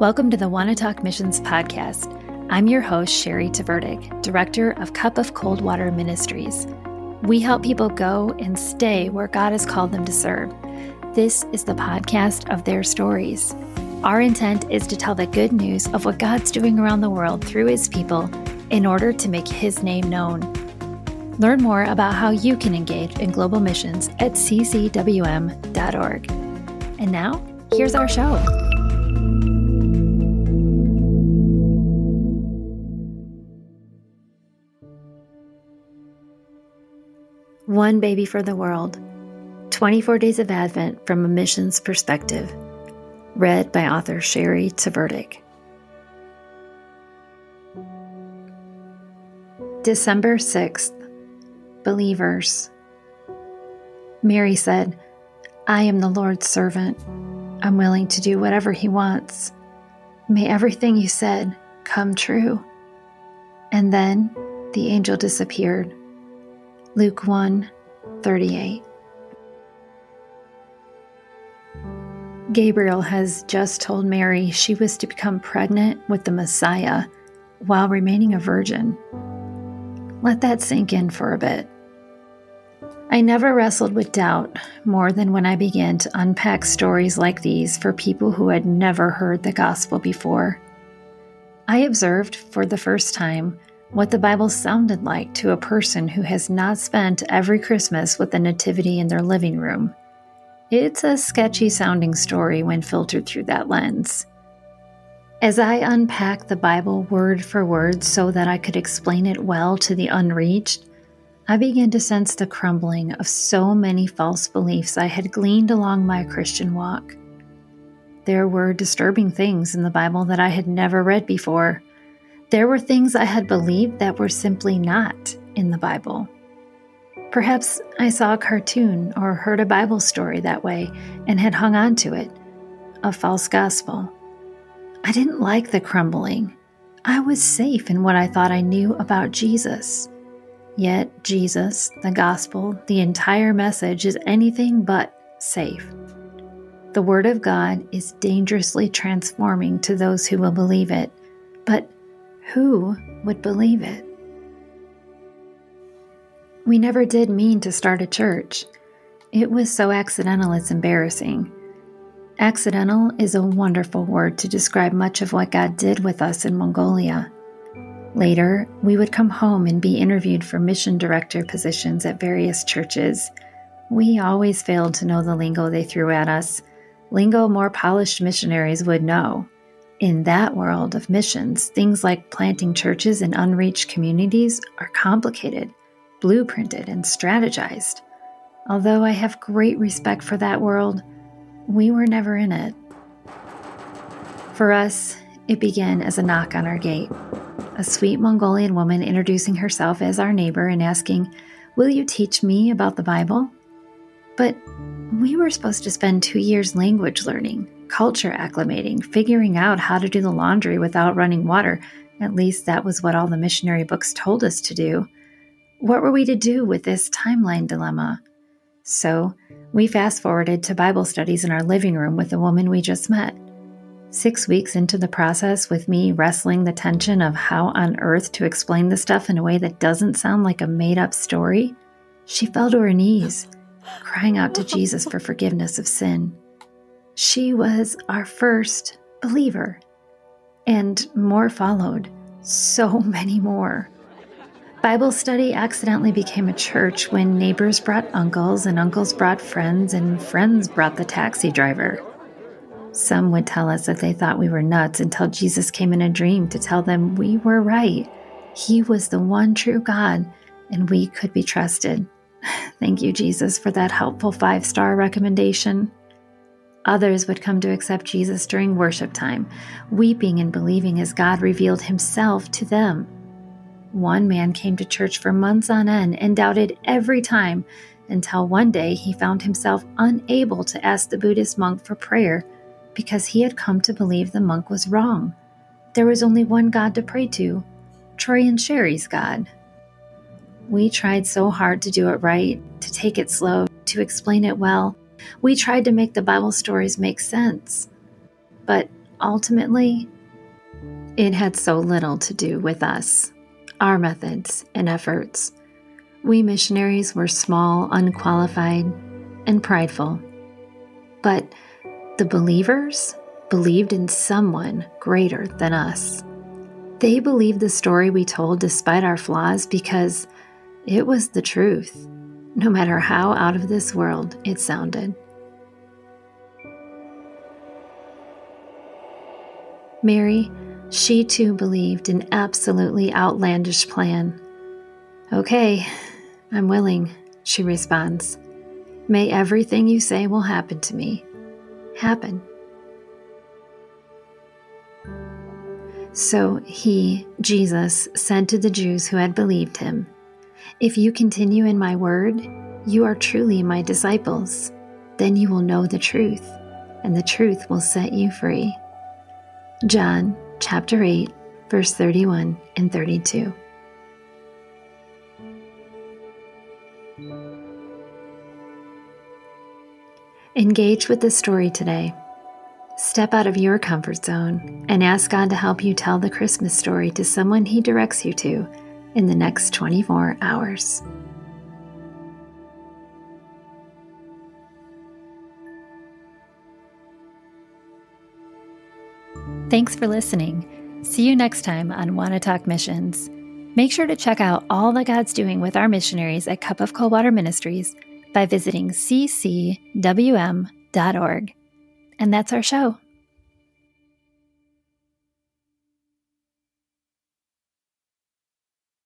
Welcome to the Wanna Talk Missions podcast. I'm your host, Shari Tvrdik, Director of Cup of Cold Water Ministries. We help people go and stay where God has called them to serve. This is the podcast of their stories. Our intent is to tell the good news of what God's doing around the world through His people in order to make His name known. Learn more about how you can engage in global missions at ccwm.org. And now, here's our show. One Baby for the World 24 Days of Advent from a Missions Perspective. Read by author Shari Tvrdik. December 6th. Believers. Mary said, I am the Lord's servant. I'm willing to do whatever He wants. May everything you said come true. And then the angel disappeared. Luke 1 38. Gabriel has just told Mary she was to become pregnant with the Messiah while remaining a virgin. Let that sink in for a bit. I never wrestled with doubt more than when I began to unpack stories like these for people who had never heard the gospel before. I observed for the first time what the Bible sounded like to a person who has not spent every Christmas with the Nativity in their living room. It's a sketchy sounding story when filtered through that lens. As I unpacked the Bible word for word so that I could explain it well to the unreached, I began to sense the crumbling of so many false beliefs I had gleaned along my Christian walk. There were disturbing things in the Bible that I had never read before. There were things I had believed that were simply not in the Bible. Perhaps I saw a cartoon or heard a Bible story that way and had hung on to it a false gospel. I didn't like the crumbling. I was safe in what I thought I knew about Jesus. Yet, Jesus, the gospel, the entire message is anything but safe. The Word of God is dangerously transforming to those who will believe it. But who would believe it? We never did mean to start a church. It was so accidental it's embarrassing. Accidental is a wonderful word to describe much of what God did with us in Mongolia. Later, we would come home and be interviewed for mission director positions at various churches. We always failed to know the lingo they threw at us, lingo more polished missionaries would know. In that world of missions, things like planting churches in unreached communities are complicated blueprinted, and strategized. Although I have great respect for that world, we were never in it. For us, it began as a knock on our gate. A sweet Mongolian woman introducing herself as our neighbor and asking, Will you teach me about the Bible? But we were supposed to spend two years language learning, culture acclimating, figuring out how to do the laundry without running water. At least that was what all the missionary books told us to do. What were we to do with this timeline dilemma? So, we fast forwarded to Bible studies in our living room with the woman we just met. Six weeks into the process, with me wrestling the tension of how on earth to explain the stuff in a way that doesn't sound like a made up story, she fell to her knees, crying out to Jesus for forgiveness of sin. She was our first believer, and more followed, so many more. Bible study accidentally became a church when neighbors brought uncles, and uncles brought friends, and friends brought the taxi driver. Some would tell us that they thought we were nuts until Jesus came in a dream to tell them we were right. He was the one true God, and we could be trusted. Thank you, Jesus, for that helpful five star recommendation. Others would come to accept Jesus during worship time, weeping and believing as God revealed himself to them. One man came to church for months on end and doubted every time until one day he found himself unable to ask the Buddhist monk for prayer because he had come to believe the monk was wrong. There was only one God to pray to Troy and Shari's God. We tried so hard to do it right, to take it slow, to explain it well. We tried to make the Bible stories make sense. But ultimately, it had so little to do with us, our methods, and efforts. We missionaries were small, unqualified, and prideful. But the believers believed in someone greater than us. They believed the story we told despite our flaws because it was the truth, no matter how out of this world it sounded. Mary, she too believed an absolutely outlandish plan. Okay, I'm willing, she responds. May everything you say will happen to me happen. So he, Jesus, said to the Jews who had believed him, If you continue in my word, you are truly my disciples. Then you will know the truth, and the truth will set you free. John chapter 8, verse 31 and 32. Engage with the story today. Step out of your comfort zone and ask God to help you tell the Christmas story to someone He directs you to in the next 24 hours. Thanks for listening. See you next time on Wanna Talk Missions. Make sure to check out all that God's doing with our missionaries at Cup of Cold Water Ministries by visiting ccwm.org. And that's our show.